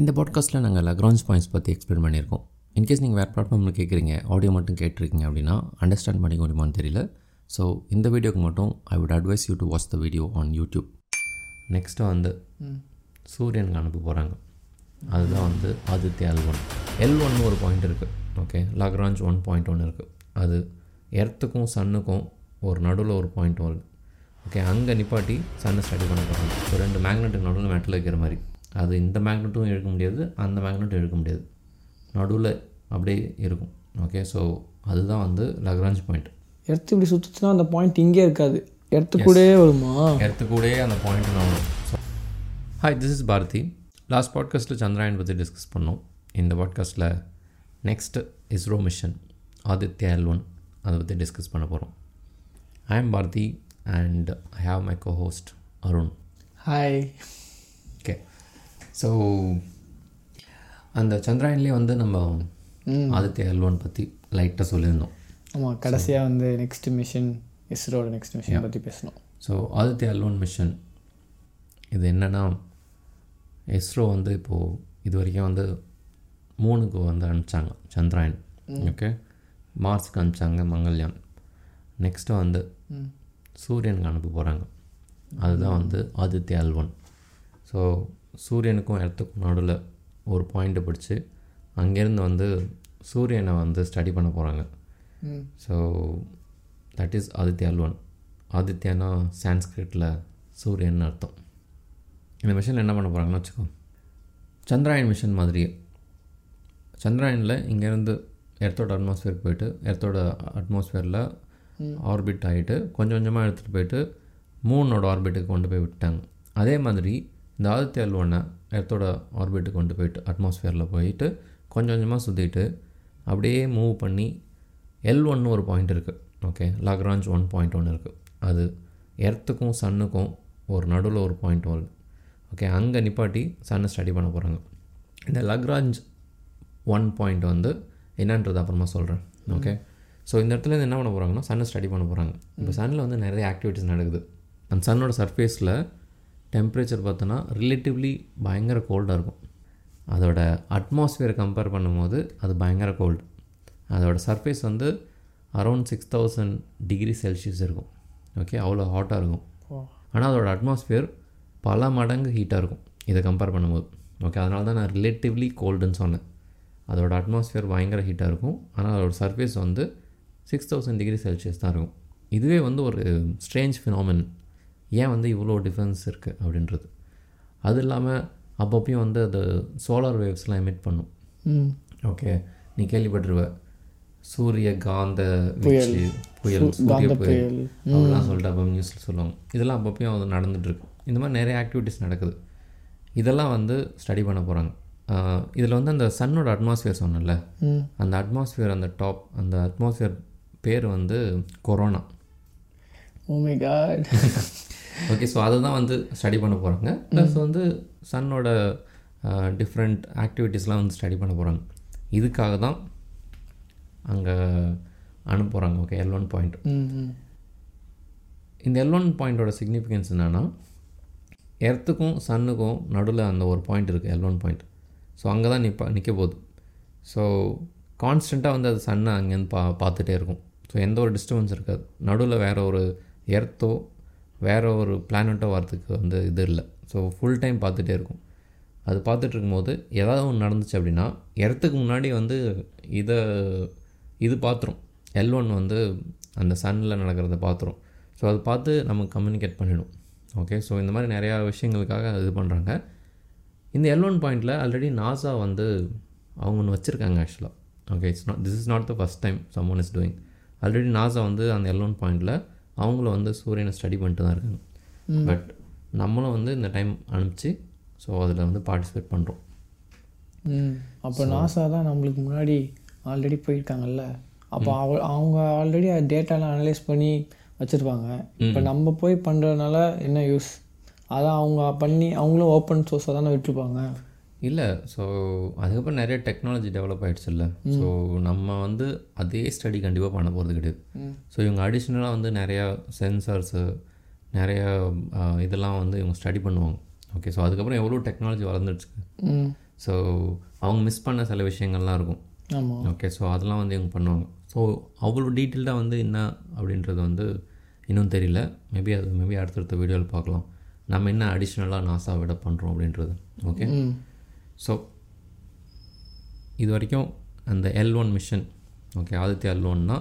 இந்த பாட்காஸ்ட்டில் நாங்கள் லக்ரான்ஸ் பாயிண்ட்ஸ் பற்றி எக்ஸ்பிளைன் பண்ணியிருக்கோம். இன்கேஸ் நீங்கள் வேறு பிளாட்ஃபார்மில் கேட்குறீங்க ஆடியோ மட்டும் கேட்டிருக்கீங்க அப்படின்னா அண்டர்ஸ்டாண்ட் பண்ணிக்க முடியுமான்னு தெரியல. ஸோ இந்த வீடியோக்கு மட்டும் I would advise you to watch the video on YouTube next வந்து சூரியனுக்கு அனுப்ப போகிறாங்க அதுதான் வந்து ஆதித்ய எல் ஒன் எல் ஒன்னு ஒரு பாயிண்ட் இருக்குது ஓகே லக்ரான்ஸ் ஒன் பாயிண்ட் ஒன்று இருக்குது அது எர்த்துக்கும் சன்னுக்கும் ஒரு நடுவில் ஒரு பாயிண்ட் வருது. ஓகே அங்கே நிப்பாட்டி சன்னை ஸ்டடி பண்ண போகிறாங்க ஸோ ரெண்டு மேக்னெட்டுக்கு நடுவில் மெட்டல் வைக்கிற மாதிரி. அது இந்த மேக்னெட்டும் இழுக்க முடியாது அந்த மேக்னெட்டும் இழுக்க முடியாது. நடுவில் அப்படியே இருக்கும். ஓகே ஸோ அதுதான் வந்து லக்ரான்ஸ் பாயிண்ட் எர்த்து இப்படி சுற்றுச்சுன்னா அந்த பாயிண்ட் இங்கே இருக்காது. எர்த்து கூடயே வருமா? எர்த்து கூடயே அந்த பாயிண்ட் நான் so hi this is Bharathi last பாட்காஸ்ட்டில் சந்திராயன் பற்றி டிஸ்கஸ் பண்ணோம். இந்த பாட்காஸ்ட்டில் next ISRO mission Aditya L one அதை பற்றி டிஸ்கஸ் பண்ண போகிறோம் I am Bharathi and I have my co host Arun hi okay so அந்த சந்திராயன்லேயே வந்து நம்ம ஆதித்யா எல் ஒன் பற்றி லைட்டாக சொல்லியிருந்தோம். ஆமாம் கடைசியாக வந்து நெக்ஸ்ட் மிஷன் இஸ்ரோட நெக்ஸ்ட் மிஷன் பற்றி பேசணும். So Aditya L one mission இது என்னென்னா இஸ்ரோ வந்து இப்போது இது வரைக்கும் வந்து மூணுக்கு வந்து அனுப்பிச்சாங்க சந்திராயன். ஓகே மார்ஸ்க்கு அனுப்பிச்சாங்க மங்கள்யான். நெக்ஸ்ட்டு வந்து சூரியனுக்கு அனுப்ப போகிறாங்க அதுதான் வந்து ஆதித்யா எல் ஒன் ஸோ சூரியனுக்கும் இடத்துக்கும் நடுவில் ஒரு பாயிண்ட்டை பிடிச்சி அங்கேருந்து வந்து சூரியனை வந்து ஸ்டடி பண்ண போகிறாங்க so that is Aditya L one ஆதித்யானா சான்ஸ்கிரிட்டில் சூரியன் அர்த்தம். இந்த மிஷன் என்ன பண்ண போகிறாங்கன்னு வச்சுக்கோ. சந்திராயன் மிஷன் மாதிரியே. சந்திராயனில் இங்கேருந்து எர்த்தோட அட்மாஸ்ஃபியர் போயிட்டு எர்த்தோட அட்மாஸ்ஃபியரில் ஆர்பிட் ஆகிட்டு கொஞ்சம் கொஞ்சமாக எடுத்துகிட்டு போயிட்டு மூணோட ஆர்பிட்டுக்கு கொண்டு போய் விட்டாங்க அதே மாதிரி இந்த ஆதித்ய ஒன்னை எர்த்தோட ஆர்பிட்டுக்கு கொண்டு போயிட்டு அட்மாஸ்ஃபியரில் போயிட்டு கொஞ்சம் கொஞ்சமாக சுற்றிட்டு அப்படியே மூவ் பண்ணி எல் ஒன்னு ஒரு பாயிண்ட் இருக்குது ஓகே லக்ரான்ச் ஒன் பாயிண்ட் ஒன்று இருக்குது அது எர்த்துக்கும் சன்னுக்கும் ஒரு நடுவில் ஒரு பாயிண்ட் வருது ஓகே அங்கே நிப்பாட்டி சன்னை ஸ்டடி பண்ண போகிறாங்க இந்த லக்ரான்ச் ஒன் பாயிண்ட் வந்து என்னன்றது அப்புறமா சொல்கிறேன் ஓகே ஸோ இந்த இடத்துல இருந்து என்ன பண்ண போகிறாங்கன்னா சன்னை ஸ்டடி பண்ண போகிறாங்க இப்போ சன்னில் வந்து நிறைய ஆக்டிவிட்டீஸ் நடக்குது. அந்த சன்னோட சர்ஃபேஸில் டெம்பரேச்சர் பார்த்தோன்னா ரிலேட்டிவ்லி பயங்கர கோல்டாக இருக்கும். அதோட அட்மாஸ்ஃபியரை கம்பேர் பண்ணும்போது அது பயங்கர கோல்டு அதோட சர்ஃபேஸ் வந்து around six thousand degree Celsius இருக்கும். ஓகே அவ்வளோ ஹாட்டாக இருக்கும். ஆனால் அதோட அட்மாஸ்ஃபியர் பல மடங்கு ஹீட்டாக இருக்கும். இதை கம்பேர் பண்ணும்போது. ஓகே அதனால தான் நான் ரிலேட்டிவ்லி கோல்டுன்னு சொன்னேன். அதோட அட்மாஸ்ஃபியர் பயங்கர ஹீட்டாக இருக்கும். ஆனால் அதோட சர்ஃபேஸ் வந்து சிக்ஸ் தௌசண்ட் டிகிரி செல்சியஸ் தான் இருக்கும். இதுவே வந்து ஒரு ஸ்ட்ரேஞ்ச் ஃபினாமின் ஏன் வந்து இவ்வளோ டிஃப்ரென்ஸ் இருக்குது அப்படின்றது? அது இல்லாமல் அப்பப்பையும் வந்து அது சோலார் வேவ்ஸ்லாம் எமிட் பண்ணும். ஓகே நீ கேள்விப்பட்டிருவ சூரிய காந்த வீச்சு புயல் சூரிய புயல் அப்படிலாம் சொல்லிட்டு அப்போ நியூஸில் சொல்லுவாங்க. இதெல்லாம் அப்பப்பையும் அது நடந்துகிட்ருக்கு இந்த மாதிரி நிறைய ஆக்டிவிட்டீஸ் நடக்குது. இதெல்லாம் வந்து ஸ்டடி பண்ண போகிறாங்க இதில் வந்து அந்த சன்னோட அட்மாஸ்ஃபியர் சொன்னல அந்த அட்மாஸ்ஃபியர் அந்த டாப் அந்த அட்மாஸ்ஃபியர் பேர் வந்து corona oh my God okay so அதை தான் வந்து ஸ்டடி பண்ண போகிறாங்க ப்ளஸ் வந்து சன்னோட டிஃப்ரெண்ட் ஆக்டிவிட்டீஸ்லாம் வந்து ஸ்டடி பண்ண போகிறாங்க இதுக்காக தான் அங்கே அனுப்ப போகிறாங்க ஓகே எல் ஒன் பாயிண்ட் இந்த எல் ஒன் பாயிண்ட்டோட சிக்னிஃபிகன்ஸ் என்னென்னா எர்த்துக்கும் சன்னுக்கும் நடுவில் அந்த ஒரு பாயிண்ட் இருக்குது எல் ஒன் பாயிண்ட் ஸோ அங்கே தான் நிப்பா நிற்க போகுது. ஸோ கான்ஸ்டண்ட்டாக வந்து அது சன்னை அங்கேருந்து பா பார்த்துட்டே இருக்கும். ஸோ எந்த ஒரு டிஸ்டர்பன்ஸ் இருக்காது. நடுவில் வேறு ஒரு எர்த்தோ வேறு ஒரு பிளானட்டோ வரதுக்கு வந்து இது இல்லை. ஸோ ஃபுல் டைம் பார்த்துட்டே இருக்கும். அது பார்த்துட்டு இருக்கும்போது ஏதாவது ஒன்று நடந்துச்சு அப்படின்னா இடத்துக்கு முன்னாடி வந்து இதை இது பார்த்துரும் எல் ஒன் வந்து அந்த சன்னில் நடக்கிறத பார்த்துரும் ஸோ அதை பார்த்து நமக்கு கம்யூனிகேட் பண்ணிடும். ஓகே ஸோ இந்த மாதிரி நிறையா விஷயங்களுக்காக இது பண்ணுறாங்க இந்த எல் ஒன் பாயிண்டில் ஆல்ரெடி நாசா வந்து அவங்க ஒன்று வச்சுருக்காங்க ஆக்சுவலாக okay it's not this is not the first time someone is doing already NASA வந்து அந்த எல் ஒன் பாயிண்டில் அவங்கள வந்து சூரியனை ஸ்டடி பண்ணிட்டு தான் இருக்காங்க. பட் நம்மளும் வந்து இந்த டைம் அனுப்பிச்சு ஸோ அதில் வந்து பார்ட்டிசிபேட் பண்ணுறோம் அப்போ நாசா தான் நம்மளுக்கு முன்னாடி ஆல்ரெடி போயிருக்காங்கல்ல? அப்போ அவ அவங்க ஆல்ரெடி டேட்டாலாம் அனலைஸ் பண்ணி வச்சுருப்பாங்க. இப்போ நம்ம போய் பண்ணுறதுனால என்ன யூஸ் அதான் அவங்க பண்ணி அவங்களும் ஓப்பன் சோர்ஸாக தானே விட்டுருப்பாங்க. இல்லை ஸோ அதுக்கப்புறம் நிறைய டெக்னாலஜி டெவலப் ஆகிடுச்சு இல்லை ஸோ நம்ம வந்து அதே ஸ்டடி கண்டிப்பாக பண்ண போகிறது கிடையாது. ஸோ இவங்க அடிஷ்னலாக வந்து நிறையா சென்சார்ஸு நிறையா இதெல்லாம் வந்து இவங்க ஸ்டடி பண்ணுவாங்க. ஓகே ஸோ அதுக்கப்புறம் எவ்வளோ டெக்னாலஜி வளர்ந்துடுச்சு. ஸோ அவங்க மிஸ் பண்ண சில விஷயங்கள்லாம் இருக்கும். ஓகே ஸோ அதெல்லாம் வந்து இவங்க பண்ணுவாங்க. ஸோ அவ்வளோ டீட்டெயில்டாக வந்து என்ன அப்படின்றது வந்து இன்னும் தெரியல. மேபி அது மேபி அடுத்தடுத்த வீடியோவில் பார்க்கலாம். நம்ம என்ன அடிஷ்னலாக நாசா விட பண்ணுறோம் அப்படின்றது. ஓகே ஸோ இது வரைக்கும் அந்த L one mission okay Aditya L ஒன்னா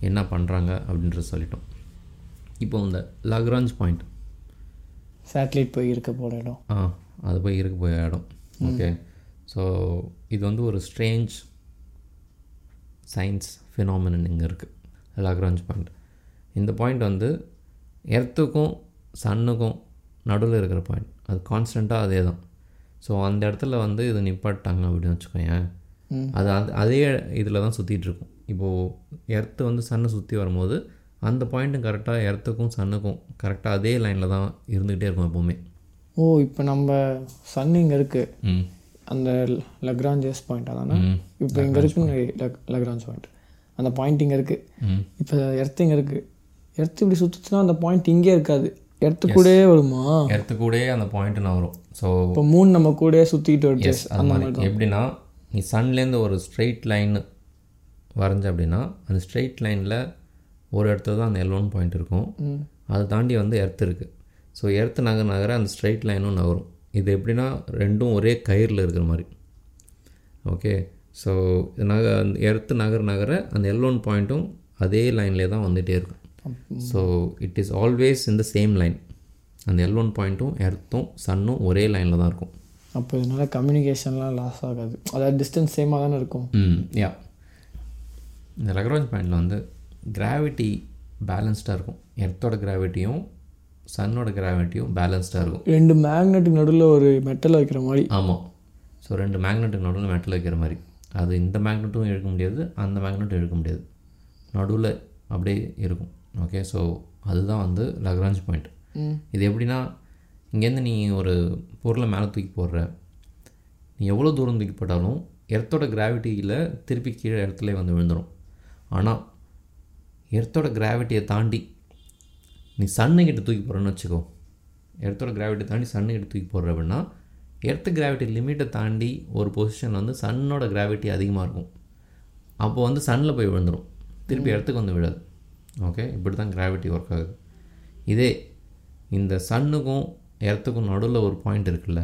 என்ன பண்ணுறாங்க அப்படின்றது சொல்லிட்டோம். இப்போ இந்த லக்ராஞ்ச் பாயிண்ட் சேட்டலைட் போய் இருக்க போகிற இடம். ஆ அது போய் இருக்க போய் இடம் ஓகே ஸோ இது வந்து ஒரு ஸ்ட்ரேஞ்ச் சயின்ஸ் ஃபினாமினன் இங்கே இருக்குது லாக்ராஞ்ச் பாயிண்ட் இந்த பாயிண்ட் வந்து எர்த்துக்கும் சன்னுக்கும் நடுவில் இருக்கிற பாயிண்ட் அது கான்ஸ்டண்ட்டாக அதே தான் ஸோ அந்த இடத்துல வந்து இது நிப்பாட்டாங்க அப்படின்னு வச்சுக்கோயேன். ம். அது அது அதே இதில் தான் சுற்றிட்டு இருக்கும் இப்போது எர்த்து வந்து சன்னை சுற்றி வரும்போது அந்த பாயிண்ட்டும் கரெக்டாக எர்த்துக்கும் சன்னுக்கும் கரெக்டாக அதே லைனில் தான் இருந்துக்கிட்டே இருக்கும் எப்போவுமே. ஓ இப்போ நம்ம சன் இங்கே இருக்குது அந்த லக்ராஞ்சஸ் பாயிண்ட் அதானே? ம். இப்போ இங்கே இருக்கு லக்ராஞ்ச் பாயிண்ட் அந்த பாயிண்ட் இங்கே இருக்குது இப்போ எர்த் இங்கே இருக்குது எர்த் இப்படி சுற்றுச்சுன்னா அந்த பாயிண்ட் இங்கே இருக்காது. எர்த்து கூடயே வருமா? எர்த்து கூடயே அந்த பாயிண்ட் நவரும் ஸோ இப்போ மூணு நம்ம கூடயே சுற்றிக்கிட்டு எஸ் அது மாதிரி. எப்படின்னா நீ சன்லேருந்து ஒரு ஸ்ட்ரெயிட் லைன் வரைஞ்ச அப்படின்னா அந்த ஸ்ட்ரெயிட் லைனில் ஒரு இடத்துல தான் அந்த எல்லோன் பாயிண்ட் இருக்கும். அதை தாண்டி வந்து எர்த் இருக்குது ஸோ எர்த் நகர் நகர அந்த ஸ்ட்ரெயிட் லைனும் நகரும் இது எப்படின்னா ரெண்டும் ஒரே கயிறில் இருக்கிற மாதிரி. ஓகே ஸோ நக அந்த எர்த்து நகர் நகர அந்த எல்லோன் பாயிண்ட்டும் அதே லைன்லேயே தான் வந்துகிட்டே இருக்கும். So it is always in the same line அந்த எல்லோன் பாயிண்ட்டும் எர்த்தும் சன்னும் ஒரே லைனில் தான் இருக்கும். அப்போ இதனால் கம்யூனிகேஷன்லாம் லாஸ் ஆகாது. அதாவது டிஸ்டன்ஸ் சேமாக தானே இருக்கும். ம் யா இந்த லக்ராஞ்ச் பாயிண்டில் வந்து கிராவிட்டி பேலன்ஸ்டாக இருக்கும். எர்த்தோட கிராவிட்டியும் சன்னோட கிராவிட்டியும் பேலன்ஸ்டாக இருக்கும். ரெண்டு மேக்னெட்டுக்கு நடுவில் ஒரு மெட்டல் வைக்கிற மாதிரி. ஆமாம் ஸோ ரெண்டு மேக்னெட்டுக்கு நடுவில் மெட்டல் வைக்கிற மாதிரி. அது இந்த மேக்னெட்டும் இழுக்க முடியாது அந்த மேக்னெட்டும் இழுக்க முடியாது. நடுவில் அப்படியே இருக்கும். ஓகே ஸோ அதுதான் வந்து லக்ராஞ்ச் பாயிண்ட் இது எப்படின்னா இங்கேருந்து நீ ஒரு பொருளை மேலே தூக்கி போடுற. நீ எவ்வளோ தூரம் தூக்கி போட்டாலும் எர்த்தோட கிராவிட்டியில் திருப்பி கீழே இடத்துல வந்து விழுந்துடும் ஆனால் எர்த்தோட கிராவிட்டியை தாண்டி நீ சன்னுக்கிட்ட தூக்கி போடுறேன்னு வச்சுக்கோ. எர்த்தோட கிராவிட்டியை தாண்டி சன்னுக்கிட்ட தூக்கி போடுற அப்படின்னா எர்த்து கிராவிட்டி லிமிட்டை தாண்டி ஒரு பொசிஷன் வந்து சன்னோட கிராவிட்டி அதிகமாக இருக்கும். அப்போ வந்து சன்னில் போய் விழுந்துடும் திருப்பி இடத்துக்கு வந்து விழாது. ஓகே இப்படி தான் கிராவிட்டி ஒர்க் ஆகுது. இதே இந்த சன்னுக்கும் எர்த்துக்கும் நடுவில் ஒரு பாயிண்ட் இருக்குல்ல?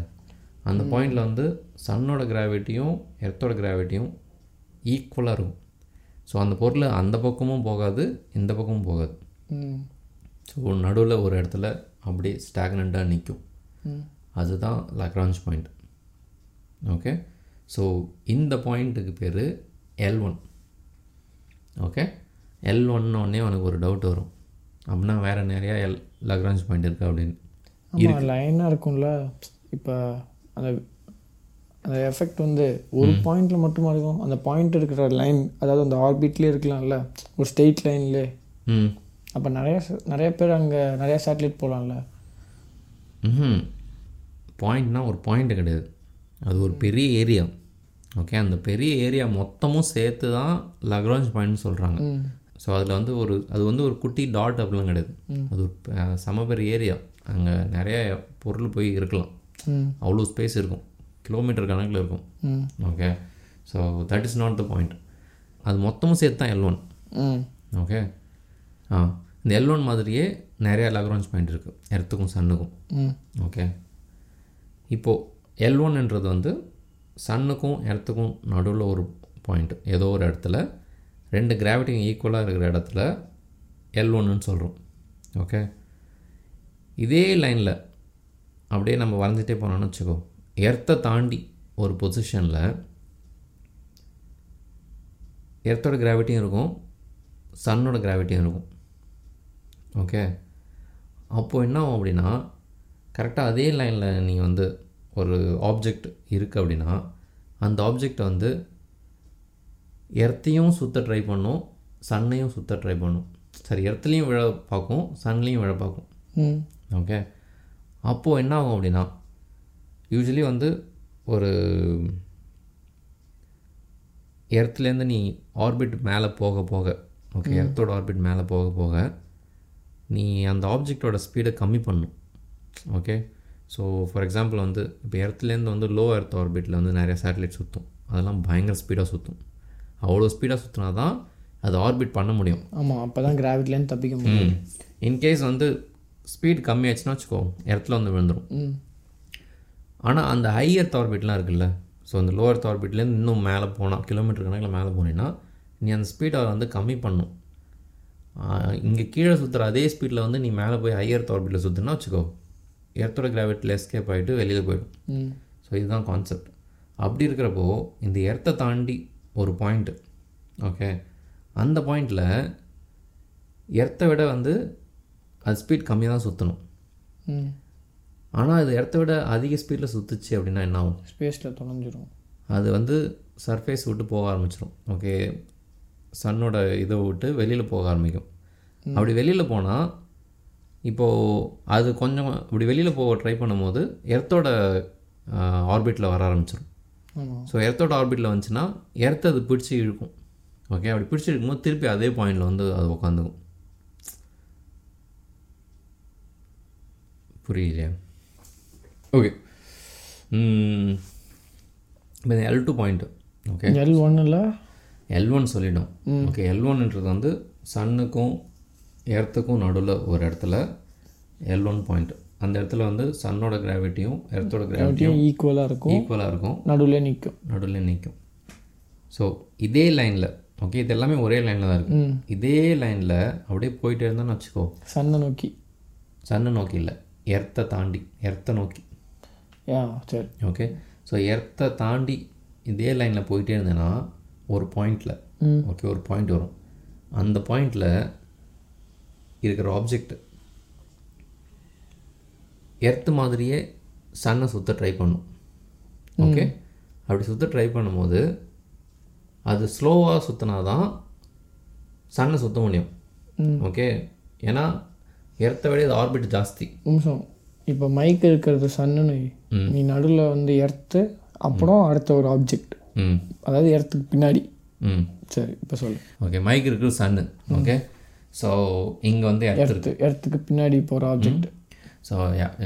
அந்த பாயிண்டில் வந்து சன்னோட கிராவிட்டியும் எர்த்தோட கிராவிட்டியும் ஈக்குவலாக இருக்கும். ஸோ அந்த பொருள் அந்த பக்கமும் போகாது இந்த பக்கமும் போகாது. ஸோ நடுவில் ஒரு இடத்துல அப்படியே ஸ்டாக்னண்ட்டாக நிற்கும் அதுதான் லக்ராஞ்ச் பாயிண்ட் ஓகே ஸோ இந்த பாயிண்ட்டுக்கு பேர் எல் ஒன் ஓகே எல் ஒன்னே உனக்கு ஒரு டவுட் வரும். அப்படின்னா வேறு நிறையா எல் லக்ராஞ்ச் பாயிண்ட் இருக்குது அப்படின்னு. ஆமாம் லைனாக இருக்கும்ல. இப்போ அந்த அந்த எஃபெக்ட் வந்து ஒரு பாயிண்டில் மட்டுமா இருக்கும்? அந்த பாயிண்ட் இருக்கிற லைன் அதாவது அந்த ஆர்பிட்லேயே இருக்கலாம்ல. ஒரு ஸ்ட்ரெயிட் லைன்லே ம். அப்போ நிறைய நிறைய பேர் அங்கே நிறைய சேட்டலைட் போகலாம்ல ம் பாயிண்ட்னா ஒரு பாயிண்ட் கிடையாது. அது ஒரு பெரிய ஏரியா ஓகே அந்த பெரிய ஏரியா மொத்தமும் சேர்த்து தான் லக்ராஞ்ச் பாயிண்ட்னு சொல்கிறாங்க ஸோ அதில் வந்து ஒரு அது வந்து ஒரு குட்டி டாட் அப்படிலாம் கிடையாது. அது ஒரு ப- செம பெரிய ஏரியா. அங்கே நிறைய பொருள் போய் இருக்கலாம். அவ்வளோ ஸ்பேஸ் இருக்கும். கிலோமீட்டர் கணக்கில் இருக்கும். Okay so that is not the point அது மொத்தமும் சேர்த்து தான் எல் ஒன் ஓகே ஆ. இந்த எல் ஒன் மாதிரியே நிறைய லக்ராஞ்ச் பாயிண்ட் இருக்குது எர்த்துக்கும் சன்னுக்கும். ஓகே இப்போது எல் ஒன்ன்றது வந்து சன்னுக்கும் எர்த்துக்கும் நடுவில் ஒரு பாயிண்ட் ஏதோ ஒரு இடத்துல ரெண்டு கிராவிட்டி ஈக்குவலாக இருக்கிற இடத்துல எல் ஒன்றுன்னு சொல்கிறோம் ஓகே இதே லைனில் அப்படியே நம்ம வரைஞ்சிட்டே போனோம்னு வச்சுக்கோ. எர்த்தை தாண்டி ஒரு பொசிஷனில் எர்த்தோட கிராவிட்டியும் இருக்கும் சன்னோட கிராவிட்டியும் இருக்கும். ஓகே அப்போது என்ன ஆகும் அப்படின்னா கரெக்டாக அதே லைனில் நீ வந்து ஒரு ஆப்ஜெக்ட் இருக்குது அப்படின்னா அந்த ஆப்ஜெக்டை வந்து எர்த்தையும் சுற்ற ட்ரை பண்ணும் சன்னையும் சுற்ற ட்ரை பண்ணும். சரி எர்த்துலேயும் விழ பார்க்கும் சன்லேயும் விழ பார்க்கும். ஓகே அப்போது என்ன ஆகும் அப்படின்னா யூஸ்வலி வந்து ஒரு எர்த்துலேருந்து நீ ஆர்பிட் மேலே போக போக ஓகே எர்த்தோட ஆர்பிட் மேலே போக போக நீ அந்த ஆப்ஜெக்டோட ஸ்பீடை கம்மி பண்ணும். ஓகே ஸோ ஃபார் எக்ஸாம்பிள் வந்து இப்போ எர்த்லேருந்து வந்து லோ எர்த் ஆர்பிட்டில் வந்து நிறைய சேட்டலைட் சுற்றும் அதெல்லாம் பயங்கர ஸ்பீடாக சுற்றும் அவ்வளோ ஸ்பீடாக சுற்றினா தான் அது ஆர்பிட் பண்ண முடியும். ஆமாம் அப்போ தான் கிராவிட்லேருந்து தப்பிக்க முடியும். இன்கேஸ் வந்து ஸ்பீட் கம்மியாச்சுன்னா வச்சுக்கோ எர்த்தில் வந்து விழுந்துடும் ஆனால் அந்த ஹை எர்த் ஆர்பிட்லாம் இருக்குல்ல ஸோ அந்த லோ எர்த் ஆர்பிட்லேருந்து இன்னும் மேலே போனால் கிலோமீட்டர் கணக்கில் மேலே போனீங்கன்னா நீ அந்த ஸ்பீடை வந்து கம்மி பண்ணும். இங்கே கீழே சுற்றுற அதே ஸ்பீடில் வந்து நீ மேலே போய் ஹை எர்த் ஆர்பிட்டில் சுற்றுனா வச்சுக்கோ எர்த்தோட கிராவிட்டியில் எஸ்கேப் ஆகிட்டு வெளியில் போயிடும். ஸோ இதுதான் கான்செப்ட் அப்படி இருக்கிறப்போ இந்த எர்த்தை தாண்டி ஒரு பாயிண்ட்டு ஓகே அந்த பாயிண்டில் எர்த்தை விட வந்து அது ஸ்பீட் கம்மியாக தான் சுற்றணும் ஆனால் அது எர்த்தை விட அதிக ஸ்பீடில் சுற்றுச்சு அப்படின்னா என்ன ஆகும்? ஸ்பேஸில் தொலைஞ்சிரும். அது வந்து சர்ஃபேஸ் விட்டு போக ஆரம்பிச்சிடும் ஓகே சன்னோட இதை விட்டு வெளியில் போக ஆரம்பிக்கும். அப்படி வெளியில் போனால் இப்போது அது கொஞ்சம் இப்படி வெளியில் போக ட்ரை பண்ணும்போது எர்த்தோட ஆர்பிட்டில் வர ஆரம்பிச்சிடும் ஸோ எர்த்தோட ஆர்பிட்டில் வந்துச்சுன்னா எர்த் அது பிடிச்சி இழுக்கும். ஓகே அப்படி பிடிச்சி இழுக்கும்போது திருப்பி அதே பாயிண்டில் வந்து அது உட்காந்துக்கும் புரியலையா? ஓகே இப்போ L two point okay L ஒன்னில் எல் ஒன் சொல்லிடும் ஓகே எல் ஒன்ன்றது வந்து சன்னுக்கும் எர்த்துக்கும் நடுவில் ஒரு இடத்துல எல் ஒன் பாயிண்ட் அந்த இடத்துல வந்து சன்னோட கிராவிட்டியும் எர்த்தோட கிராவிட்டியும் ஈக்குவலாக இருக்கும். ஈக்குவலாக இருக்கும். நடுவில் நிற்கும் நடுவில் நிற்கும் ஸோ இதே லைனில் ஓகே இது எல்லாமே ஒரே லைனில் தான் இருக்குது இதே லைனில் அப்படியே போயிட்டே இருந்தான்னு வச்சுக்கோ. சன்னை நோக்கி. சன்னை நோக்கி இல்லை எர்த்தை தாண்டி எர்த்தை நோக்கி. யா சரி. ஓகே ஸோ எர்த்தை தாண்டி இதே லைனில் போயிட்டே இருந்தேன்னா ஒரு பாயிண்டில் ஓகே ஒரு பாயிண்ட் வரும். அந்த பாயிண்டில் இருக்கிற ஆப்ஜெக்ட் எர்த்து மாதிரியே சன்னை சுற்ற ட்ரை பண்ணும். ஓகே அப்படி சுற்ற ட்ரை பண்ணும்போது அது ஸ்லோவாக சுற்றினா தான் சன்னை சுற்ற முடியும். ம். ஓகே ஏன்னா எர்த்தை விட இது ஆர்பிட் ஜாஸ்தி. நிமிஷம். இப்போ மைக் இருக்கிறது சன்னுன்னு. நீ நடுவில் வந்து எர்த்து அப்புறம் அடுத்த ஒரு ஆப்ஜெக்ட் ம். அதாவது எர்த்துக்கு பின்னாடி. ம். சரி இப்போ சொல்லு. ஓகே மைக் இருக்குது சன்னு. ஓகே ஸோ இங்கே வந்து எர்த் எர்த்து எர்த்துக்கு பின்னாடி போகிற ஆப்ஜெக்ட் ஸோ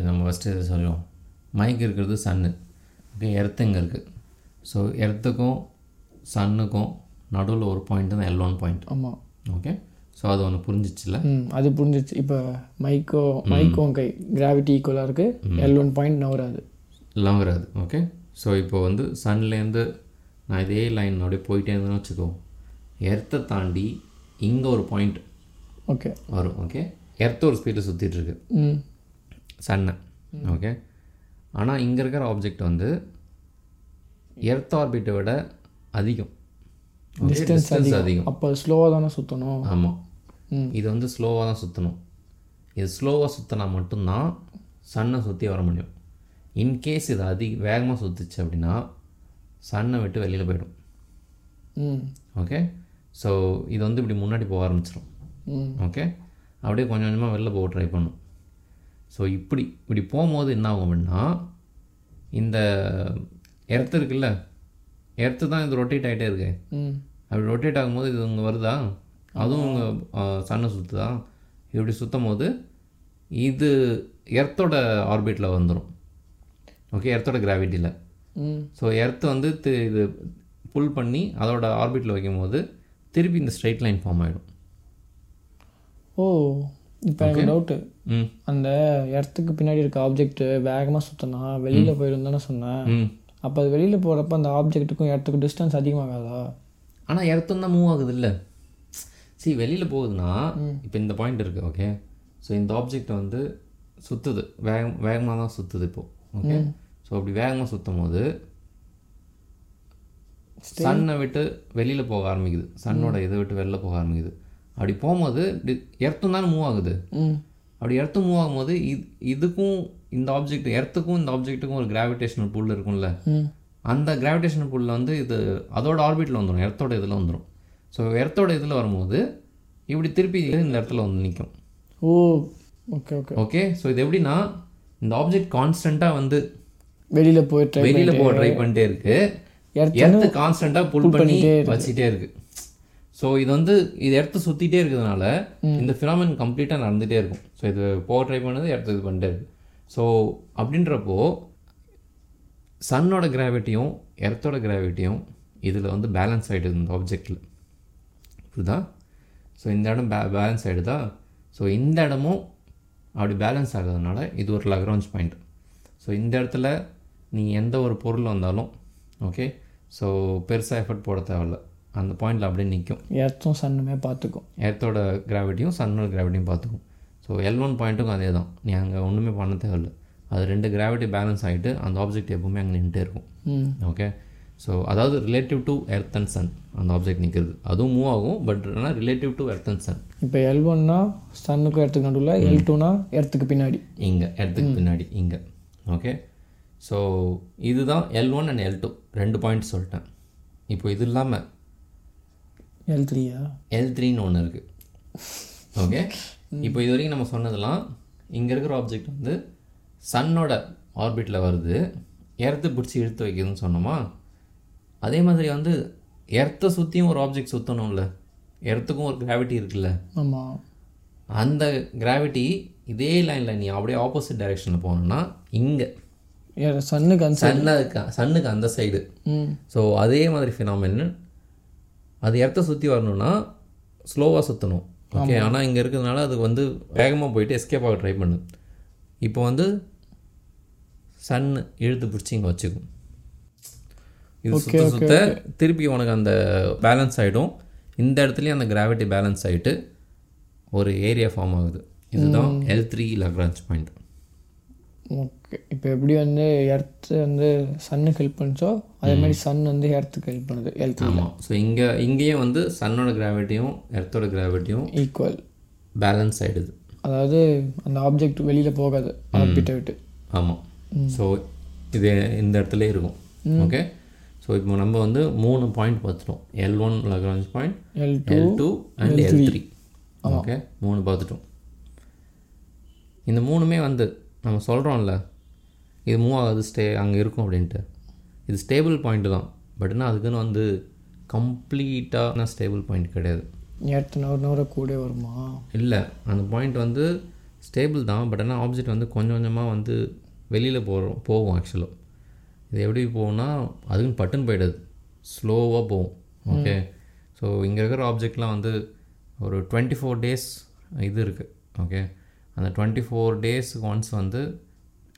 நம்ம ஃபஸ்ட்டு இது சொல்லுவோம். மைக் இருக்கிறது சன்னு ஓகே எர்த்து இங்கே இருக்குது ஸோ எர்த்துக்கும் சன்னுக்கும் நடுவில் ஒரு பாயிண்ட் தான் எல் ஒன் பாயிண்ட் ஆமாம் ஓகே ஸோ அது ஒன்று புரிஞ்சிச்சுல? அது புரிஞ்சிச்சு. இப்போ மைக்கோ மைக்கும் கை கிராவிட்டி ஈக்குவலாக இருக்குது எல் ஒன் பாயிண்ட் நவராது லாங்கராது ஓகே ஸோ இப்போ வந்து சன்லேருந்து நான் இதே லைன் அப்படியே போயிட்டே இருந்தேன்னு வச்சுக்கோ. எர்த்தை தாண்டி இங்கே ஒரு பாயிண்ட் ஓகே வரும். ஓகே எர்த்து ஒரு ஸ்பீடில் சுற்றிட்டு இருக்கு. ம். சன்னை. ஓகே ஆனால் இங்கே இருக்கிற ஆப்ஜெக்ட் வந்து எர்த் ஆர்பிட்டை விட அதிகம். டிஸ்டன்ஸ் அதிகம். அப்போ ஸ்லோவாக தானே சுற்றணும் ஆமாம். இது வந்து ஸ்லோவாக தான் சுற்றணும் இது ஸ்லோவாக சுற்றினா மட்டும்தான் சன்னை சுற்றி வர முடியும். இன்கேஸ் இது அதிக வேகமாக சுற்றுச்சு அப்படின்னா சன்னை விட்டு வெளியில் போயிடும். ஓகே ஸோ இது வந்து இப்படி முன்னாடி போக ஆரம்பிச்சிடும் ஓகே அப்படியே கொஞ்சம் கொஞ்சமாக வெளில போக ட்ரை பண்ணும். ஸோ இப்படி இப்படி போகும்போது என்ன ஆகும் அப்படின்னா இந்த எர்த்து இருக்குல்ல எர்த்து தான் இது ரொட்டேட் ஆகிட்டே இருக்கு. அப்படி ரொட்டேட் ஆகும்போது இது இங்கே வருதா? அதுவும் இங்கே சன்னை சுற்றுதா இப்படி சுற்றும் போது இது எர்த்தோட ஆர்பிட்டில் வந்துடும் ஓகே எர்த்தோட கிராவிட்டியில் ஸோ எர்த்து வந்து இது புல் பண்ணி அதோட ஆர்பிட்டில் வைக்கும்போது திருப்பி இந்த ஸ்ட்ரைட் லைன் ஃபார்ம் ஆகிடும் ஓ இப்போ எனக்கு டவுட்டு அந்த இடத்துக்கு பின்னாடி இருக்க ஆப்ஜெக்ட் வேகமாக சுற்றினா வெளியில் போயிடும் தானே சொன்னேன் அப்போ அது வெளியில் போகிறப்ப அந்த ஆப்ஜெக்ட்டுக்கும் இடத்துக்கும் டிஸ்டன்ஸ் அதிகமாகாதா? ஆனால் இடத்தும் தான் மூவ் ஆகுது இல்லை சி வெளியில் போகுதுன்னா இப்போ இந்த பாயிண்ட் இருக்குது ஓகே ஸோ இந்த ஆப்ஜெக்ட் வந்து சுற்றுது வேகம் வேகமாக தான் சுற்றுது இப்போது ஓகே ஸோ அப்படி வேகமாக சுற்றும் போது சன்னை விட்டு வெளியில் போக ஆரம்பிக்குது. சன்னோட இதை விட்டு வெளில போக ஆரம்பிக்குது. அப்படி போகும்போது எர்த்தும் தானே மூவ் ஆகுது. அப்படி எர்த்து மூவ் ஆகும்போது இது இதுக்கும் இந்த ஆப்ஜெக்ட் எர்த்துக்கும் இந்த ஆப்ஜெக்ட்டுக்கும் ஒரு கிராவிடேஷனல் புல் இருக்கும்ல? அந்த கிராவிடேஷனல் புல்ல வந்து இது அதோட ஆர்பிட்டில் வந்துடும் எர்த்தோட இதில் வந்துடும் ஸோ எர்த்தோட இதில் வரும்போது இப்படி திருப்பி இந்த இடத்துல வந்து நிற்கும் oh okay okay. Okay? So இது எப்படின்னா இந்த ஆப்ஜெக்ட் கான்ஸ்டண்ட்டாக வந்து வெளியில் போய் வெளியில் போக ட்ரை பண்ணிட்டே இருக்கு. எர்த்து கான்ஸ்டண்ட்டாக புல் பண்ணி வச்சுட்டே இருக்கு. ஸோ இது வந்து இது எர்த்து சுற்றிட்டே இருக்கிறதுனால இந்த ஃபினாமின் கம்ப்ளீட்டாக நடந்துகிட்டே இருக்கும். ஸோ இது போக ட்ரை பண்ணது எர்த்து இது பண்ணிட்டே இருக்கு. ஸோ அப்படின்றப்போ சன்னோட கிராவிட்டியும் எர்த்தோட கிராவிட்டியும் இதில் வந்து பேலன்ஸ் ஆகிடுது இந்த ஆப்ஜெக்டில் புரியுதா? ஸோ இந்த இடம் பே பேலன்ஸ் ஆகிடுதா ஸோ இந்த இடமும் அப்படி பேலன்ஸ் ஆகிறதுனால இது ஒரு லக்ரான்ஸ் பாயிண்ட் ஸோ இந்த இடத்துல நீ எந்த ஒரு பொருள் வந்தாலும் ஓகே ஸோ பெருசாக எஃபர்ட் போட தேவையில்ல. அந்த பாயிண்டில் அப்படியே நிற்கும் எர்த்தும் சன்னுமே பார்த்துக்கும். எர்த்தோட கிராவிட்டியும் சன்னோட கிராவிட்டியும் பார்த்துக்கும். ஸோ எல் ஒன் பாயிண்ட்டுக்கும் அதே தான் நீ அங்கே ஒன்றுமே பண்ண தேவையில்ல. அது ரெண்டு கிராவிட்டி பேலன்ஸ் ஆகிட்டு அந்த ஆப்ஜெக்ட் எப்பவுமே அங்கே நின்றுட்டே இருக்கும். ஓகே ஸோ அதாவது relative to earth and sun அந்த ஆப்ஜெக்ட் நிற்கிறது அதுவும் மூவ் ஆகும் பட் ஆனால் relative to earth and sun இப்போ எல் ஒன்னா சன்னுக்கும் எர்த்துக்கு நடுவில் எல் டூனா எர்த்துக்கு பின்னாடி. இங்கே எர்த்துக்கு பின்னாடி இங்கே. ஓகே ஸோ இதுதான் L one and L two ரெண்டு பாயிண்ட் சொல்லிட்டேன். இப்போ இது இல்லாமல் எல் த்ரீயா எல் த்ரீன்னு ஒன்று இருக்குது ஓகே இப்போ இது வரைக்கும் நம்ம சொன்னதெல்லாம் இங்கே இருக்கிற ஆப்ஜெக்ட் வந்து சன்னோட ஆர்பிட்டில் வருது. எர்த்து பிடிச்சி இழுத்து வைக்குதுன்னு சொன்னோமா? அதே மாதிரி வந்து எர்த்தை சுற்றியும் ஒரு ஆப்ஜெக்ட் சுற்றணும்ல எர்த்துக்கும் ஒரு கிராவிட்டி இருக்குல்ல. ஆமாம் அந்த கிராவிட்டி இதே லைனில் நீ அப்படியே ஆப்போசிட் டைரெக்ஷனில் போகணுன்னா இங்கே. சன்னுக்கு அந்த சன்னுக்கு சன்னுக்கு அந்த சைடு ம். ஸோ அதே மாதிரி ஃபினாமின் அது இடத்த சுற்றி வரணும்னா ஸ்லோவாக சுற்றணும் ஓகே ஆனால் இங்கே இருக்கிறதுனால அது வந்து வேகமாக போயிட்டு எஸ்கேப் ஆக ட்ரை பண்ணு. இப்போ வந்து சன் இழுத்து பிடிச்சி இங்கே வச்சுக்கும். இது சுத்த சுத்த திருப்பி உனக்கு அந்த பேலன்ஸ் ஆகிடும் இந்த இடத்துலையும் அந்த கிராவிட்டி பேலன்ஸ் ஆகிட்டு ஒரு ஏரியா ஃபார்ம் ஆகுது. இதுதான் L three Lagrange point okay இப்போ எப்படி வந்து எர்த்து வந்து சன்னுக்கு ஹெல்ப் பண்ணுச்சோ அதே மாதிரி சன் வந்து எர்த்துக்கு ஹெல்ப் பண்ணுது ஆமாம் ஸோ இங்கே இங்கேயும் வந்து சன்னோட கிராவிட்டியும் எர்த்தோட கிராவிட்டியும் ஈக்குவல் பேலன்ஸ் ஆகிடுது அதாவது அந்த ஆப்ஜெக்ட் வெளியில் போகாது ஆர்பிட்டை விட்டு. ஆமாம் ஸோ இது இந்த இடத்துல இருக்கும். ஓகே ஸோ இப்போ நம்ம வந்து மூணு பாயிண்ட் பார்த்துட்டோம். L one Lagrange point L L two and L three okay மூணு பார்த்துட்டோம். இந்த மூணுமே வந்து நம்ம சொல்கிறோம்ல இது மூவ் ஆகாது ஸ்டே அங்கே இருக்கும் அப்படின்ட்டு. இது ஸ்டேபிள் பாயிண்ட் தான். பட் ஆனால் அதுக்குன்னு வந்து கம்ப்ளீட்டான ஸ்டேபிள் பாயிண்ட் கிடையாது. நவர கூட வருமா? இல்லை அந்த பாயிண்ட் வந்து ஸ்டேபிள் தான். பட் ஆனால் ஆப்ஜெக்ட் வந்து கொஞ்சம் கொஞ்சமாக வந்து வெளியில் போகிறோம் போகும் ஆக்சுவலாக இது எப்படி போகும்னா அதுக்குன்னு பட்டுன்னு போயிடுது. ஸ்லோவாக போகும். ஓகே ஸோ இங்கே இருக்கிற ஆப்ஜெக்ட்லாம் வந்து ஒரு டுவெண்ட்டி ஃபோர் டேஸ் இது இருக்குது ஓகே அந்த டுவெண்ட்டி ஃபோர் டேஸ்க்கு ஒன்ஸ் வந்து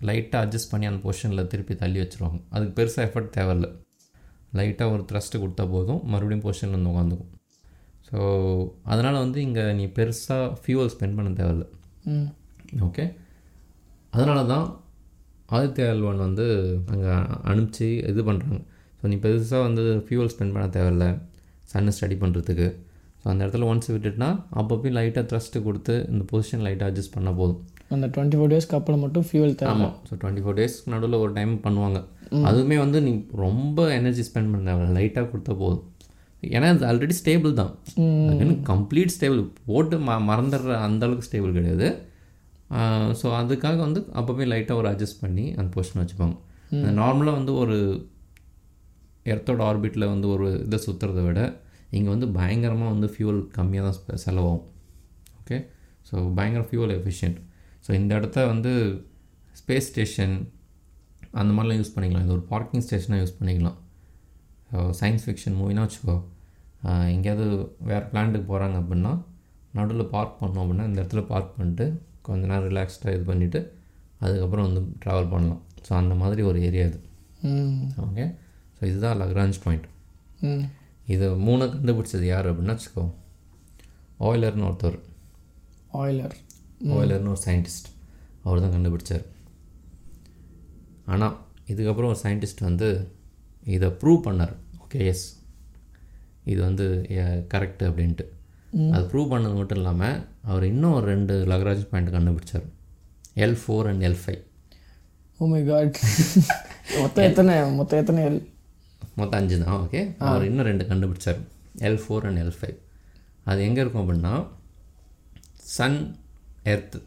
லைட்டாக அட்ஜஸ்ட் பண்ணி அந்த பொசிஷனில் திருப்பி தள்ளி வச்சுருவாங்க. அதுக்கு பெருசாக எஃபர்ட் தேவையில்ல. லைட்டாக ஒரு த்ரஸ்ட்டு கொடுத்தா போதும். மறுபடியும் பொசிஷனில் வந்து உட்காந்துக்கும் ஸோ அதனால் வந்து இங்கே நீ பெருசாக ஃபியூவல் ஸ்பெண்ட் பண்ண தேவையில்ல. ஓகே அதனால தான் ஆதித்ய எல்வன் வந்து அங்கே அனுப்பிச்சு இது பண்ணுறாங்க ஸோ நீ பெருசாக வந்து ஃபியூவல் ஸ்பெண்ட் பண்ண தேவையில்ல. சன்னை ஸ்டடி பண்ணுறதுக்கு ஸோ அந்த இடத்துல ஒன்ஸ் விட்டுட்டுனா அப்பப்போ லைட்டாக த்ரஸ்ட்டு கொடுத்து இந்த பொசிஷன் லைட்டாக அட்ஜஸ்ட் பண்ணால் போதும். அந்த டுவெண்ட்டி ஃபோர் டேஸ்க்கு அப்புறம் மட்டும் ஃபியூவல் தேவை. ஆமாம் ஸோ டுவெண்ட்டி ஃபோர் டேஸ்க்கு நடுவில் ஒரு டைம் பண்ணுவாங்க. அதுவுமே வந்து நீ ரொம்ப எனர்ஜி ஸ்பெண்ட் பண்ண லைட்டாக கொடுத்தா போதும். ஏன்னா அது ஆல்ரெடி ஸ்டேபிள் தான். அதுக்குன்னு கம்ப்ளீட் ஸ்டேபிள் போட்டு ம மறந்துடுற அந்த அளவுக்கு ஸ்டேபிள் கிடையாது. ஸோ அதுக்காக வந்து அப்போவே லைட்டாக ஒரு அட்ஜஸ்ட் பண்ணி அந்த பொசிஷன் வச்சுப்பாங்க. நார்மலாக வந்து ஒரு எர்த்தோட ஆர்பிட்டில் வந்து ஒரு இதை சுற்றுறதை விட இங்கே வந்து பயங்கரமாக வந்து ஃபியூவல் கம்மியாக தான் செலவாகும். ஓகே ஸோ பயங்கர ஃபியூவல் எஃபிஷியன்ட் ஸோ இந்த இடத்த வந்து ஸ்பேஸ் ஸ்டேஷன் அந்த மாதிரிலாம் யூஸ் பண்ணிக்கலாம். இது ஒரு பார்க்கிங் ஸ்டேஷனாக யூஸ் பண்ணிக்கலாம். சயின்ஸ் ஃபிக்ஷன் மூவினா வச்சுக்கோ. எங்கேயாவது வேறு பிளான்ட்டுக்கு போகிறாங்க அப்படின்னா நடுவில் பார்க் பண்ணோம் அப்படின்னா இந்த இடத்துல பார்க் பண்ணிட்டு கொஞ்ச நேரம் ரிலாக்ஸ்டாக இது பண்ணிவிட்டு அதுக்கப்புறம் வந்து ட்ராவல் பண்ணலாம். ஸோ அந்த மாதிரி ஒரு ஏரியா இது. ஓகே ஸோ இதுதான் லக்ரான்ஜ் பாயிண்ட் இது மூணு கண்டுபிடிச்சது யார் அப்படின்னா வச்சுக்கோ. ஆயிலர்னு ஒருத்தர். ஆயிலர் ஆயிலர்னு ஒரு சயின்டிஸ்ட் அவர் தான் கண்டுபிடிச்சார். ஆனால் இதுக்கப்புறம் ஒரு சயின்டிஸ்ட் வந்து இதை ப்ரூவ் பண்ணார். ஓகே எஸ் இது வந்து கரெக்டு அப்படின்ட்டு. அது ப்ரூவ் பண்ணது மட்டும் இல்லாமல் அவர் இன்னும் ஒரு ரெண்டு லக்ராஜ் பாயிண்ட் கண்டுபிடிச்சார். L four and L five oh my God மொத்தம் எத்தனை மொத்தம் எத்தனை எல் மொத்தம் அஞ்சு தான் ஓகே அவர் இன்னும் ரெண்டு கண்டுபிடிச்சார். L four and L five அது எங்கே இருக்கும் அப்படின்னா சன் எர்த்து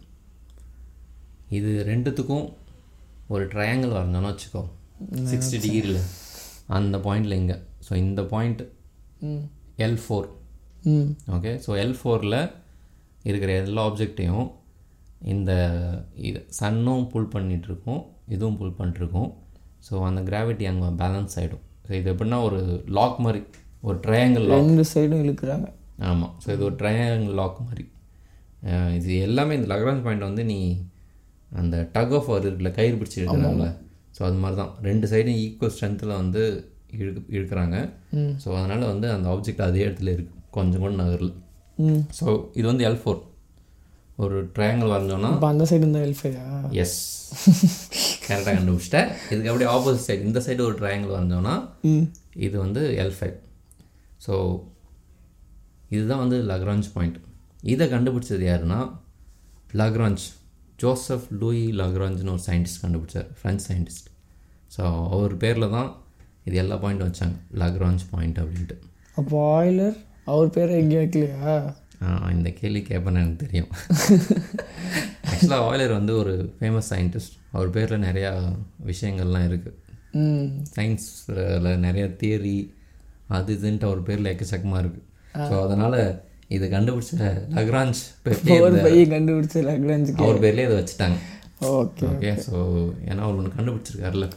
இது ரெண்டுத்துக்கும் ஒரு ட்ரையாங்கிள் வரைஞ்சோன்னு வச்சுக்கோ. சிக்ஸ்டி டிகிரியில் அந்த பாயிண்டில் இங்கே. ஸோ இந்த point L four okay so L ஃபோரில் இருக்கிற எல்லா ஆப்ஜெக்டையும் இந்த இது சன்னும் புல் பண்ணிகிட்ருக்கோம் இதுவும் புல் பண்ணிட்டுருக்கோம் ஸோ அந்த கிராவிட்டி அங்கே பேலன்ஸ் ஆகிடும் ஸோ இது எப்படின்னா ஒரு லாக் மாதிரி ஒரு ட்ரையாங்கிள் லாக் ரெண்டு சைடும் இழுக்கிறாங்க. ஆமாம் ஸோ இது ஒரு ட்ரையாங்கிள் லாக் மாதிரி. இது எல்லாமே இந்த லக்ரான்ஸ் பாயிண்ட் வந்து நீ அந்த டக் ஆஃப் war இருக்குல்ல கயிறு பிடிச்சி இழுக்கிறாங்கள ஸோ அது மாதிரி தான். ரெண்டு சைடும் ஈக்குவல் ஸ்ட்ரென்த்தில் வந்து இழுக்கு இழுக்கிறாங்க. ஸோ அதனால் வந்து அந்த ஆப்ஜெக்ட் அதே இடத்துல இருக்குது கொஞ்சம் கூட நகரில். ம். ஸோ இது வந்து எல் ஃபோர் ஒரு ட்ரையாங்கிள் வரைஞ்சோன்னா அப்போ அந்த சைடு இருந்தால் எல்ஃபையா எஸ் கரெக்டாக கண்டுபிடிச்சிட்டேன். இதுக்கு அப்படியே ஆப்போசிட் சைடு இந்த சைடு ஒரு ட்ரையாங்கிள் வரைஞ்சோன்னா இது வந்து எல் ஃபைவ் ஸோ இதுதான் வந்து லக்ரான்ஜ் பாயிண்ட் இதை கண்டுபிடிச்சது யாருன்னா லக்ரான்ஜ் ஜோசப் லூயி லக்ரான்ஜ்னு ஒரு சயின்டிஸ்ட் கண்டுபிடிச்சார் ஃப்ரெஞ்ச் சயின்டிஸ்ட் ஸோ அவர் பேரில் தான் இது எல்லா பாயிண்ட்டும் வச்சாங்க. லக்ரான்ஜ் பாயிண்ட் அப்படின்ட்டு. அப்போ ஆயிலர் அவர் பேரை எங்கே வைக்கலையா? இந்த கேள்வி கேட்பேன்னு எனக்கு தெரியும். ஆக்சுவலாக ஆயிலர் வந்து ஒரு ஃபேமஸ் சயின்டிஸ்ட் அவர் பேரில் நிறையா விஷயங்கள்லாம் இருக்குது சயின்ஸில் நிறைய தியரி அது இதுன்ட்டு அவர் பேரில் எக்கச்சக்கமாக இருக்குது ஸோ அதனால் இது கண்டுபிடிச்ச ஒரு பையன் கண்டுபிடிச்ச லக்ராஞ்சுக்கு அவர் பேர்லேயே இதை வச்சுட்டாங்க. Okay okay. ஸோ ஏன்னா அவர் ஒன்று கண்டுபிடிச்சிருக்காருல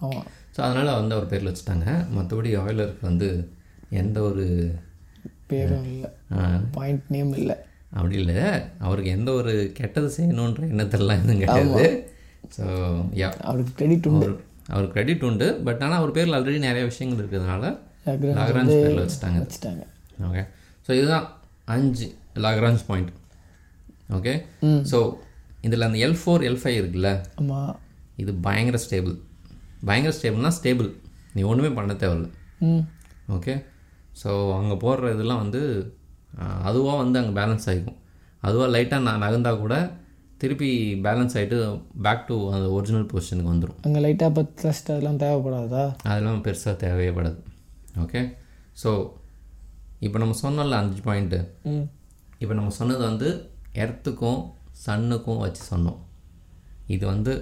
ஆமாம் ஸோ அதனால் வந்து அவர் பேரில் வச்சுட்டாங்க. மற்றபடி ஆயிலருக்கு வந்து எந்த ஒரு பேரும் இல்லை பாயிண்ட் நேம் இல்லை. அப்படி இல்லை. அவருக்கு எந்த ஒரு கெட்டது செய்யணுன்ற எண்ணத்தெல்லாம் எதுவும் கிடையாது. ஸோ யா அவருக்கு கிரெடிட் உண்டு. அவர் கிரெடிட் உண்டு. பட் ஆனால் அவர் பேரில் ஆல்ரெடி நிறைய விஷயங்கள் இருக்கிறதுனால லக்ராஞ்ச் லாக்ரான்ஜ் பேரில் வச்சுட்டாங்க. வச்சுட்டாங்க. ஓகே ஸோ இதுதான் அஞ்சு லாக்ரான்ஜ் பாயிண்ட் ஓகே ஸோ இதில் அந்த எல் ஃபோர் எல் ஃபைவ் இருக்குல்ல? ஆமாம் இது பயங்கர ஸ்டேபிள் பயங்கர ஸ்டேபிள்னா ஸ்டேபிள் நீ ஒன்றுமே பண்ண தேவையில்ல. ம். ஓகே ஸோ அங்கே போடுற இதெல்லாம் வந்து அதுவாக வந்து அங்கே பேலன்ஸ் ஆகிக்கும் அதுவாக லைட்டாக நான் நகர்ந்தா கூட திருப்பி பேலன்ஸ் ஆகிட்டு பேக் டு அந்த ஒரிஜினல் பொசிஷனுக்கு வந்துடும் அங்கே லைட்டாக பத்து ட்ரஸ்ட் அதெல்லாம் தேவைப்படாதா? அதெல்லாம் பெருசாக தேவையே படாது ஓகே ஸோ இப்போ நம்ம சொன்னோம்ல அஞ்சு பாயிண்ட்டு இப்போ நம்ம சொன்னது வந்து எர்த்துக்கும் சன்னுக்கும் வச்சு சொன்னோம். இது வந்து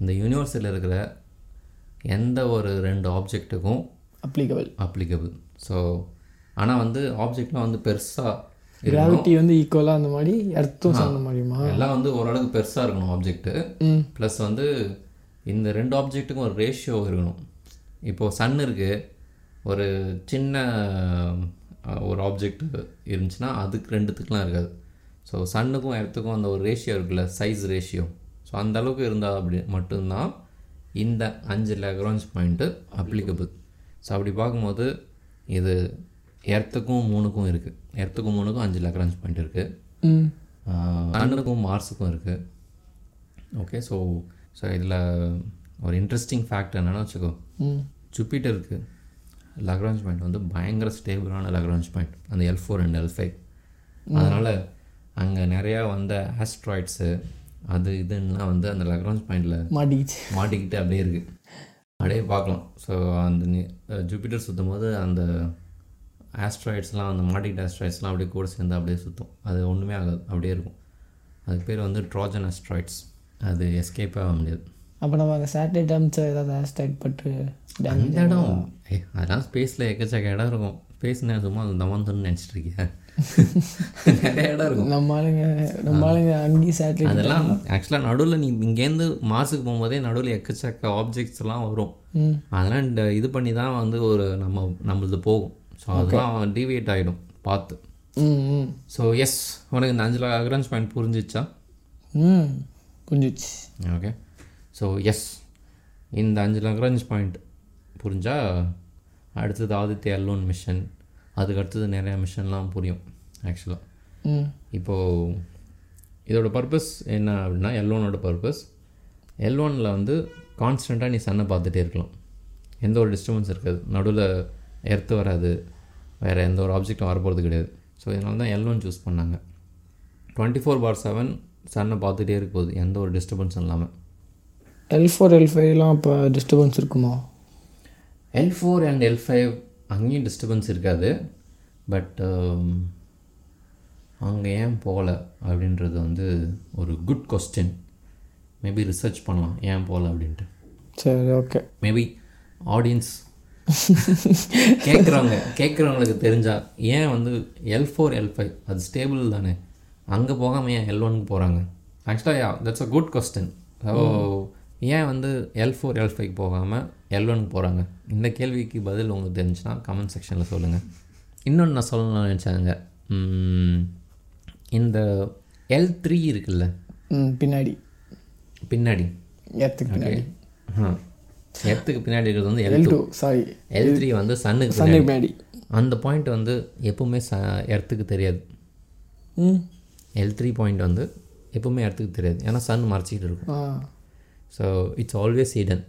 இந்த யூனிவர்ஸில் இருக்கிற எந்த ஒரு ரெண்டு ஆப்ஜெக்ட்டுக்கும் அப்ளிகபிள் அப்ளிகபிள் ஸோ ஆனால் வந்து ஆப்ஜெக்ட்லாம் வந்து பெருசாக கிராவிட்டி வந்து ஈக்குவலாக அந்த மாதிரி எர்த்தும் அந்த மாதிரிமா எல்லாம் வந்து ஓரளவுக்கு பெருசாக இருக்கணும் ஆப்ஜெக்ட்டு ப்ளஸ் வந்து இந்த ரெண்டு ஆப்ஜெக்ட்டுக்கும் ஒரு ரேஷியோ இருக்கணும். இப்போது சன் இருக்குது ஒரு சின்ன ஒரு ஆப்ஜெக்ட் இருந்துச்சுன்னா அதுக்கு ரெண்டுத்துக்குலாம் இருக்காது. ஸோ சன்னுக்கும் எர்த்துக்கும் அந்த ஒரு ரேஷியோ இருக்குல்ல சைஸ் ரேஷியோ ஸோ அந்த அளவுக்கு இருந்தால் அப்படி மட்டும்தான் இந்த அஞ்சு லெக்ரான்ஜ் பாயிண்ட்டு அப்ளிகபிள் ஸோ அப்படி பார்க்கும்போது இது எர்த்துக்கும் மூணுக்கும் இருக்குது எர்த்துக்கும் மூணுக்கும் அஞ்சு லெக்ரான்ஜ் பாயிண்ட் இருக்குது ம். சன்னுக்கும் மார்ஸுக்கும் இருக்குது ஓகே ஸோ ஸோ இதில் ஒரு இன்ட்ரெஸ்டிங் ஃபேக்ட் என்னென்னா வச்சுக்கோ. ம். ஜூபிட்டருக்கு லக்ரான்ஜ் பாயிண்ட் வந்து பயங்கர ஸ்டேபிளான லக்ரான்ஜ் பாயிண்ட் அந்த L four and L five அதனால் அங்கே நிறையா வந்த ஆஸ்ட்ராய்ட்ஸு அது இதுன்னா வந்து அந்த லக்ரான்ஜ் பாயிண்டில் மாட்டிக்கிச்சு. மாட்டிக்கிட்டு அப்படியே இருக்குது அப்படியே பார்க்கலாம். ஸோ அந்த ஜூபிட்டர் சுற்றும் போது அந்த ஆஸ்ட்ராய்ட்ஸ்லாம் அந்த மாட்டிக்கிட்ட ஆஸ்ட்ராய்ட்ஸ்லாம் அப்படியே கூட சேர்ந்து அப்படியே சுற்றும் அது ஒன்றுமே ஆகாது. அப்படியே இருக்கும். அதுக்கு பேர் வந்து ட்ராஜன் ஆஸ்ட்ராய்ட்ஸ் அது எஸ்கேப் ஆக முடியாது. அப்போ நம்ம அங்கே சேட்டலைட் அமிச்சா ஏதாவது ஹேஷ்டேக் பட்டு அந்த இடம். ஏய், அதெல்லாம் ஸ்பேஸில் எக்கச்சக்க இடம் இருக்கும். ஸ்பேஸ்னா சும்மா அந்த தமந்தன்னு நினச்சிட்டு இருக்கேன் நிறைய இடம் இருக்கும். நம்ம ஆளுங்க நம்ம ஆளுங்க அங்கேயும் சேட்டலைட் அதெல்லாம் ஆக்சுவலாக நடுவில் நீ இங்கேருந்து மார்ஸுக்கு போகும்போதே நடுவில் எக்கச்சக்க ஆப்ஜெக்ட்ஸ் எல்லாம் வரும். அதெல்லாம் இந்த இது பண்ணி தான் வந்து ஒரு நம்ம நம்மளது போகும். ஸோ அதெல்லாம் டிவியேட் ஆகிடும் பார்த்து. ஸோ எஸ் உனக்கு இந்த அஞ்சு அக்ரன்ஸ் பாயிண்ட் புரிஞ்சிச்சா? ம் புரிஞ்சிச்சு. ஓகே ஸோ எஸ் இந்த அஞ்சு லக்ரான்ஜ் பாயிண்ட் புரிஞ்சால் அடுத்தது ஆதித்ய எல்லோன் மிஷன் அதுக்கு அடுத்தது நிறையா மிஷன்லாம் புரியும் ஆக்சுவலாக இப்போது இதோட பர்பஸ் என்ன அப்படின்னா எல்லோனோட பர்பஸ் எல்லோனில் வந்து கான்ஸ்டண்ட்டாக நீ சன்னை பார்த்துட்டே இருக்கலாம். எந்த ஒரு டிஸ்டர்பன்ஸ் இருக்காது. நடுவில் எர்த்து வராது. வேறு எந்த ஒரு ஆப்ஜெக்டும் வரப்போகிறது கிடையாது. ஸோ இதனால தான் எல்லோன் சூஸ் பண்ணாங்க. டுவெண்ட்டி ஃபோர் பார் செவன் சன்னை பார்த்துட்டே இருக்க போகுது எந்த ஒரு டிஸ்டர்பன்ஸும் இல்லாமல் எல் ஃபோர் எல் ஃபைவ்லாம் இப்போ டிஸ்டர்பன்ஸ் இருக்குமா? L four and L five அங்கேயும் டிஸ்டர்பன்ஸ் இருக்காது. பட் அங்கே ஏன் போகல அப்படின்றது வந்து ஒரு குட் கொஸ்டின் மேபி ரிசர்ச் பண்ணலாம். ஏன் போகல அப்படின்ட்டு. சரி ஓகே மேபி ஆடியன்ஸ் கேட்குறவங்க கேட்குறவங்களுக்கு தெரிஞ்சா ஏன் வந்து எல் ஃபோர் எல் ஃபைவ் அது ஸ்டேபிள் தானே. அங்கே போகாமல் ஏன் எல் ஒனுக்கு போகிறாங்க ஆக்சுவலாக yeah that's a good question so ஏன் வந்து எல் ஃபோர் எல் ஃபைவ் போகாமல் எல் ஒனுக்கு போகிறாங்க இந்த கேள்விக்கு பதில் உங்களுக்கு தெரிஞ்சுன்னா கமெண்ட் செக்ஷனில் சொல்லுங்கள் இன்னொன்று நான் சொல்லணும்னு நினச்சாங்க. இந்த எல் த்ரீ இருக்குல்ல? பின்னாடி. பின்னாடி. ஏற்றுக்கு பின்னாடி. எர்த்துக்கு பின்னாடி இருக்கிறது வந்து L two sorry L three வந்து சன்னுக்கு சண்டே பின்னாடி. அந்த பாயிண்ட் வந்து எப்பவுமே ச எர்த்துக்கு தெரியாது. ம் எல் த்ரீ பாயிண்ட் வந்து எப்பவுமே எர்த்துக்கு தெரியாது. ஏன்னா சன் மறைச்சிக்கிட்டு இருக்கும். So it's always hidden.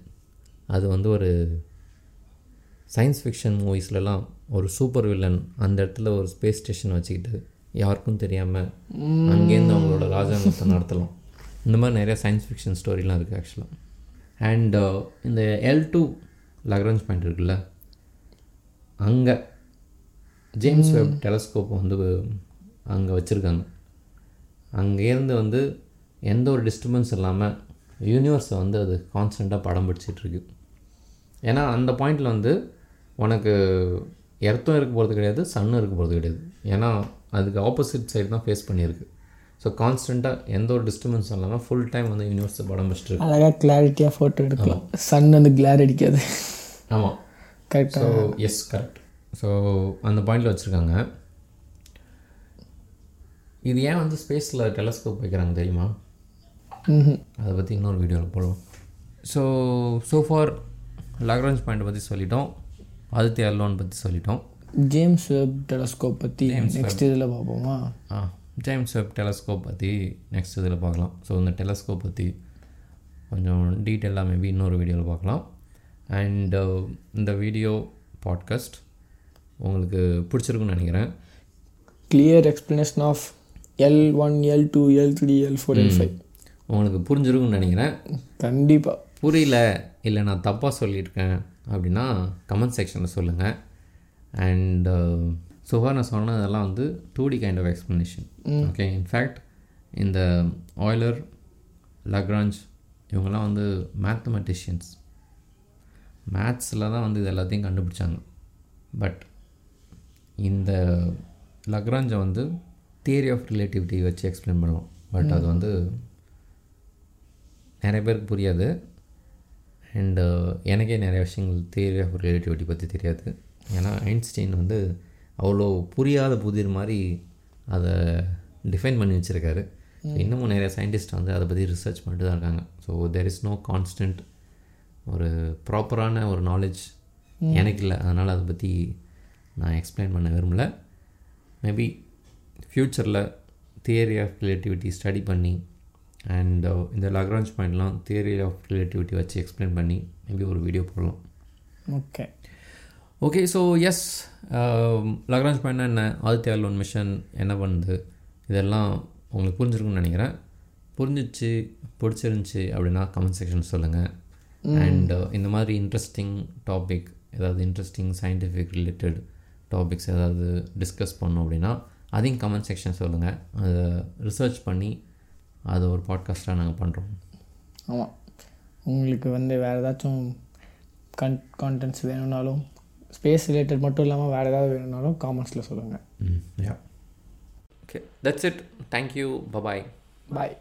அது வந்து ஒரு சயின்ஸ் ஃபிக்ஷன் மூவிஸ்லலாம் ஒரு சூப்பர் வில்லன் அந்த இடத்துல ஒரு ஸ்பேஸ் ஸ்டேஷன் வச்சுக்கிட்டு யாருக்கும் தெரியாமல் அங்கேருந்து அவங்களோட ராஜாங்கத்தை நடத்தலாம். இந்த மாதிரி நிறைய சயின்ஸ் ஃபிக்ஷன் ஸ்டோரிலாம் இருக்குது ஆக்சுவலாக அண்ட் இந்த எல் டூ லக்ரன்ஸ் பாயிண்ட் இருக்குல்ல அங்கே ஜேம்ஸ் வெப் டெலஸ்கோப் வந்து அங்கே வச்சுருக்காங்க. அங்கேருந்து வந்து எந்த ஒரு டிஸ்டர்பன்ஸ் இல்லாமல் யூனிவர்ஸை வந்து அது கான்ஸ்டண்ட்டாக படம் பிடிச்சிட்டு இருக்கு. ஏன்னா அந்த பாயிண்டில் வந்து உனக்கு எர்த்தும் இருக்க போகிறது கிடையாது சன்னும் இருக்க போகிறது கிடையாது. ஏன்னா அதுக்கு ஆப்போசிட் சைடு தான் ஃபேஸ் பண்ணியிருக்கு. ஸோ கான்ஸ்டண்ட்டாக எந்த ஒரு டிஸ்டர்பன்ஸும் இல்லாமல் ஃபுல் டைம் வந்து யூனிவர்ஸை படம் பிடிச்சிட்டு இருக்கு. அழகாக கிளாரிட்டியாக ஃபோட்டோ எடுக்கலாம் சன் வந்து கிளார் அடிக்காது. ஆமாம் கரெக்டாக ஸோ எஸ் கரெக்ட் ஸோ அந்த பாயிண்டில் வச்சுருக்காங்க. இது ஏன் வந்து ஸ்பேஸில் டெலஸ்கோப் வைக்கிறாங்க தெரியுமா? அதை பற்றி இன்னொரு வீடியோவில் போடுவோம். So so far Lagrange point பற்றி சொல்லிட்டோம். ஆதித்ய அல்வான் பற்றி சொல்லிட்டோம். ஜேம்ஸ் வெப் டெலஸ்கோப் பற்றி நெக்ஸ்ட் இதில் பார்ப்போமா? ஆ ஜேம்ஸ் வெப் டெலஸ்கோப் பற்றி நெக்ஸ்ட் இதில் பார்க்கலாம். ஸோ இந்த டெலஸ்கோப் பற்றி கொஞ்சம் டீட்டெயிலாக மேபி இன்னொரு வீடியோவில் பார்க்கலாம். அண்ட் இந்த வீடியோ பாட்காஸ்ட் உங்களுக்கு பிடிச்சிருக்குன்னு நினைக்கிறேன். Clear explanation of L one L two L three L four L five உங்களுக்கு புரிஞ்சிருக்குன்னு நினைக்கிறேன். கண்டிப்பாக புரியல இல்லை நான் தப்பாக சொல்லியிருக்கேன் அப்படின்னா கமெண்ட் செக்ஷனில் சொல்லுங்கள் அண்ட் சுகா நான் சொன்னதெல்லாம் வந்து to the kind of explanation okay in fact இந்த ஆயிலர் லக்ராஞ்ச் இவங்கெல்லாம் வந்து மேத்தமெட்டிஷியன்ஸ் மேத்ஸில் தான் வந்து இது எல்லாத்தையும் கண்டுபிடிச்சாங்க. பட் இந்த லக்ராஞ்சை வந்து தியரி ஆஃப் ரிலேட்டிவிட்டி வச்சு எக்ஸ்பிளைன் பண்ணுவோம் பட் அது வந்து நிறைய பேருக்கு புரியாது. அண்டு எனக்கே நிறைய விஷயங்கள் தியரி ஆஃப் ரிலேட்டிவிட்டி பற்றி தெரியாது. ஏன்னா ஐன்ஸ்டீன் வந்து அவ்வளோ புரியாத புதிர் மாதிரி அதை டிஃபைன் பண்ணி வச்சுருக்காரு. இன்னமும் நிறைய சயின்டிஸ்ட் வந்து அதை பற்றி ரிசர்ச் பண்ணிட்டு தான் இருக்காங்க. So there is no constant ஒரு ப்ராப்பரான ஒரு நாலேஜ் எனக்கு இல்லை. அதனால் அதை பற்றி நான் எக்ஸ்பிளைன் பண்ண விரும்பல. மேபி ஃப்யூச்சரில் தியரி ஆஃப் ரிலேட்டிவிட்டி ஸ்டடி பண்ணி அண்ட் இந்த லக்ரான்ச் பாயிண்ட்லாம் தியரி ஆஃப் ரிலேட்டிவிட்டி வச்சு எக்ஸ்பிளைன் பண்ணி மேபி ஒரு வீடியோ போடலாம். Okay okay so yes Lagrange point என்ன? ஆதித்யா லோன் மிஷன் என்ன பண்ணுது? இதெல்லாம் உங்களுக்கு புரிஞ்சிருக்குன்னு நினைக்கிறேன். புரிஞ்சிச்சு பிடிச்சிருந்துச்சி அப்படின்னா கமெண்ட் செக்ஷன் சொல்லுங்கள் அண்ட் இந்த மாதிரி இன்ட்ரெஸ்டிங் டாபிக் ஏதாவது இன்ட்ரெஸ்டிங் சயின்டிஃபிக் ரிலேட்டட் டாபிக்ஸ் ஏதாவது டிஸ்கஸ் பண்ணோம் அப்படின்னா அதையும் கமெண்ட் செக்ஷன் சொல்லுங்கள் அதை ரிசர்ச் பண்ணி அதை ஒரு பாட்காஸ்ட்டாக நாங்கள் பண்ணுறோம் ஆமாம் உங்களுக்கு வந்து வேறு ஏதாச்சும் கன் கான்டென்ட்ஸ் வேணும்னாலும் ஸ்பேஸ் ரிலேட்டட் மட்டும் இல்லாமல் வேறு ஏதாவது வேணும்னாலும் காமெண்ட்ஸில் சொல்லுங்கள் ம் yeah okay that's it thank you bye bye